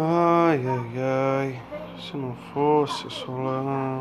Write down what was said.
Ai, ai, ai. Se não fosse Solano.